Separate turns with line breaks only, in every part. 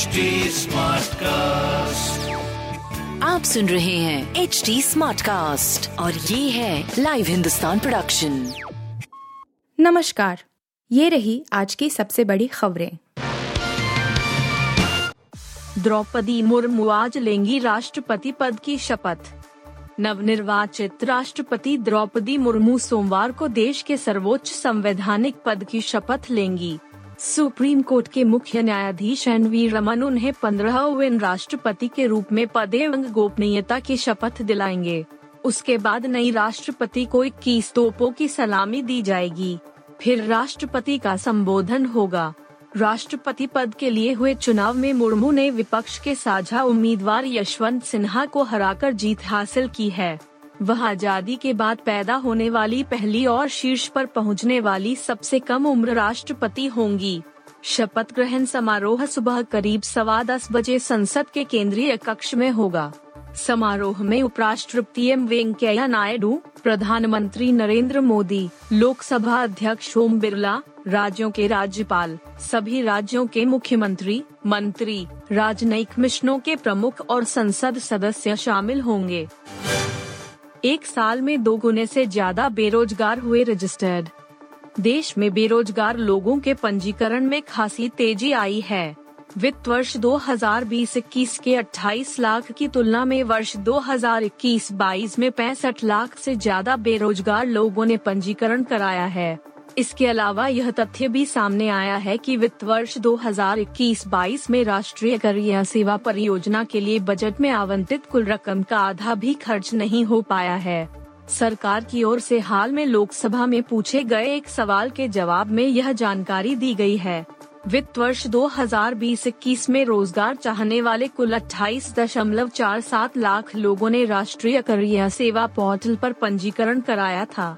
Smart cast
आप सुन रहे हैं एच डी स्मार्ट कास्ट और ये है लाइव हिंदुस्तान प्रोडक्शन
नमस्कार ये रही आज की सबसे बड़ी खबरें
द्रौपदी मुर्मू आज लेंगी राष्ट्रपति पद की शपथ नवनिर्वाचित राष्ट्रपति द्रौपदी मुर्मू सोमवार को देश के सर्वोच्च संवैधानिक पद की शपथ लेंगी सुप्रीम कोर्ट के मुख्य न्यायाधीश एन वी रमन उन्हें पंद्रहवें राष्ट्रपति के रूप में पदेवंग गोपनीयता की शपथ दिलाएंगे उसके बाद नई राष्ट्रपति को इक्कीस तोपों की सलामी दी जाएगी फिर राष्ट्रपति का संबोधन होगा राष्ट्रपति पद के लिए हुए चुनाव में मुर्मू ने विपक्ष के साझा उम्मीदवार यशवंत सिन्हा को हराकर जीत हासिल की है वह आजादी के बाद पैदा होने वाली पहली और शीर्ष पर पहुंचने वाली सबसे कम उम्र राष्ट्रपति होंगी शपथ ग्रहण समारोह सुबह करीब सवा दस बजे संसद के केंद्रीय कक्ष में होगा समारोह में उपराष्ट्रपति एम वेंकैया नायडू प्रधानमंत्री नरेंद्र मोदी लोकसभा अध्यक्ष ओम बिरला राज्यों के राज्यपाल सभी राज्यों के मुख्यमंत्री मंत्री राजनयिक मिशनों के प्रमुख और संसद सदस्य शामिल होंगे एक साल में दो गुने से ज्यादा बेरोजगार हुए रजिस्टर्ड देश में बेरोजगार लोगों के पंजीकरण में खासी तेजी आई है वित्त वर्ष 2020-21 के 28 लाख की तुलना में वर्ष 2021-22 में पैंसठ लाख से ज्यादा बेरोजगार लोगों ने पंजीकरण कराया है इसके अलावा यह तथ्य भी सामने आया है कि वित्त वर्ष 2021-22 में राष्ट्रीय करियर सेवा परियोजना के लिए बजट में आवंटित कुल रकम का आधा भी खर्च नहीं हो पाया है सरकार की ओर से हाल में लोकसभा में पूछे गए एक सवाल के जवाब में यह जानकारी दी गई है वित्त वर्ष 2020-21 में रोजगार चाहने वाले कुल अट्ठाईस दशमलव चार सात लाख लोगों ने राष्ट्रीय करियर सेवा पोर्टल पर पंजीकरण कराया था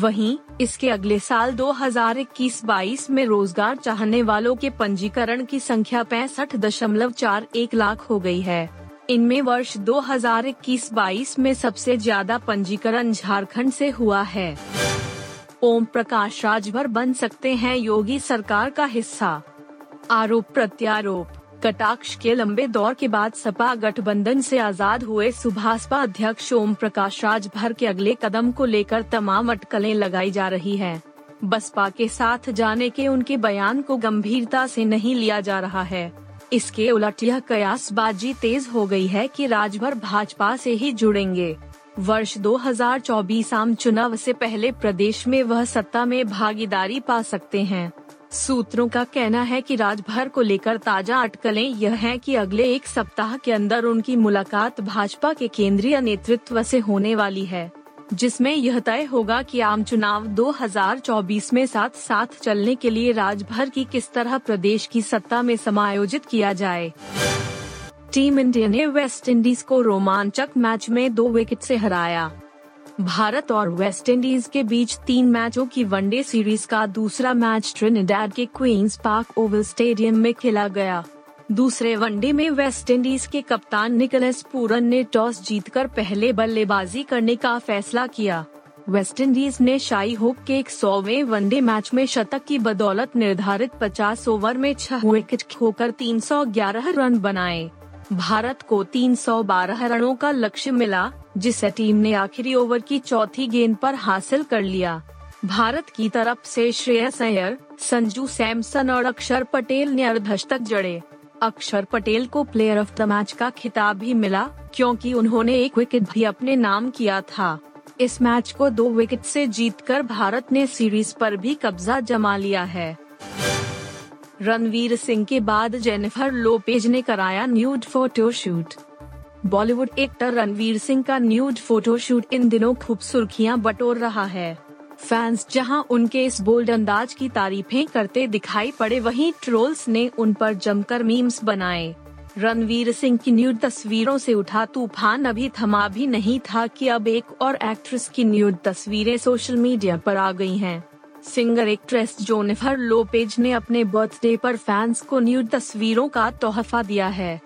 वहीं इसके अगले साल 2021-22 में रोजगार चाहने वालों के पंजीकरण की संख्या पैंसठ दशमलव चार एक लाख हो गई है इनमें वर्ष 2021-22 में सबसे ज्यादा पंजीकरण झारखंड से हुआ है ओम प्रकाश राजभर बन सकते हैं योगी सरकार का हिस्सा आरोप प्रत्यारोप कटाक्ष के लंबे दौर के बाद सपा गठबंधन से आजाद हुए सुभाषपा अध्यक्ष ओम प्रकाश राजभर के अगले कदम को लेकर तमाम अटकलें लगाई जा रही है बसपा के साथ जाने के उनके बयान को गंभीरता से नहीं लिया जा रहा है इसके उलट यह कयासबाजी तेज हो गई है कि राजभर भाजपा से ही जुड़ेंगे वर्ष 2024 आम चुनाव से पहले प्रदेश में वह सत्ता में भागीदारी पा सकते हैं सूत्रों का कहना है कि राजभर को लेकर ताजा अटकलें यह हैं कि अगले एक सप्ताह के अंदर उनकी मुलाकात भाजपा के केंद्रीय नेतृत्व से होने वाली है जिसमें यह तय होगा कि आम चुनाव 2024 में साथ साथ चलने के लिए राजभर की किस तरह प्रदेश की सत्ता में समायोजित किया जाए टीम इंडिया ने वेस्ट इंडीज को रोमांचक मैच में दो विकेट से हराया भारत और वेस्ट इंडीज के बीच तीन मैचों की वनडे सीरीज का दूसरा मैच ट्रिनिडाड के क्वींस पार्क ओवल स्टेडियम में खेला गया दूसरे वनडे में वेस्ट इंडीज के कप्तान निकोलस पूरन ने टॉस जीतकर पहले बल्लेबाजी करने का फैसला किया वेस्ट इंडीज ने शाही होप के एक सौवे वनडे मैच में शतक की बदौलत निर्धारित 50 ओवर में छह विकेट खोकर 311 रन बनाए भारत को 312 रनों का लक्ष्य मिला जिसे टीम ने आखिरी ओवर की चौथी गेंद पर हासिल कर लिया भारत की तरफ से श्रेयस अय्यर संजू सैमसन और अक्षर पटेल ने अर्धशतक जड़े अक्षर पटेल को प्लेयर ऑफ द मैच का खिताब भी मिला क्योंकि उन्होंने एक विकेट भी अपने नाम किया था इस मैच को दो विकेट से जीतकर भारत ने सीरीज पर भी कब्जा जमा लिया है रणवीर सिंह के बाद जेनिफर लोपेज ने कराया nude photo shoot Bollywood actor Ranveer Singh का न्यूज फोटोशूट इन दिनों खूब सुर्खियां बटोर रहा है फैंस जहां उनके इस बोल्ड अंदाज की तारीफें करते दिखाई पड़े वहीं ट्रोल्स ने उन पर जमकर मीम्स बनाए रणवीर सिंह की न्यूड तस्वीरों से उठा तूफान अभी थमा भी नहीं था कि अब एक और एक्ट्रेस की न्यूड तस्वीरें सोशल मीडिया पर आ गई हैं। सिंगर एक्ट्रेस जोनिफर लोपेज ने अपने बर्थडे पर फैंस को न्यूड तस्वीरों का तोहफा दिया है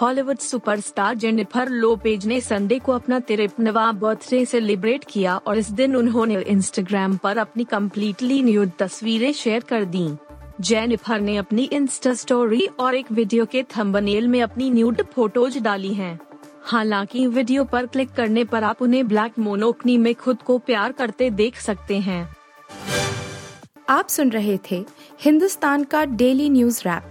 हॉलीवुड सुपरस्टार जेनिफर लोपेज ने संडे को अपना तिरपनवा बर्थडे सेलिब्रेट किया और इस दिन उन्होंने इंस्टाग्राम पर अपनी कम्प्लीटली न्यूड तस्वीरें शेयर कर दी जेनिफर ने अपनी इंस्टा स्टोरी और एक वीडियो के थंबनेल में अपनी न्यूड फोटोज डाली हैं। हालांकि वीडियो पर क्लिक करने पर आप उन्हें ब्लैक मोनोकनी में खुद को प्यार करते देख सकते हैं
आप सुन रहे थे हिंदुस्तान का डेली न्यूज रैप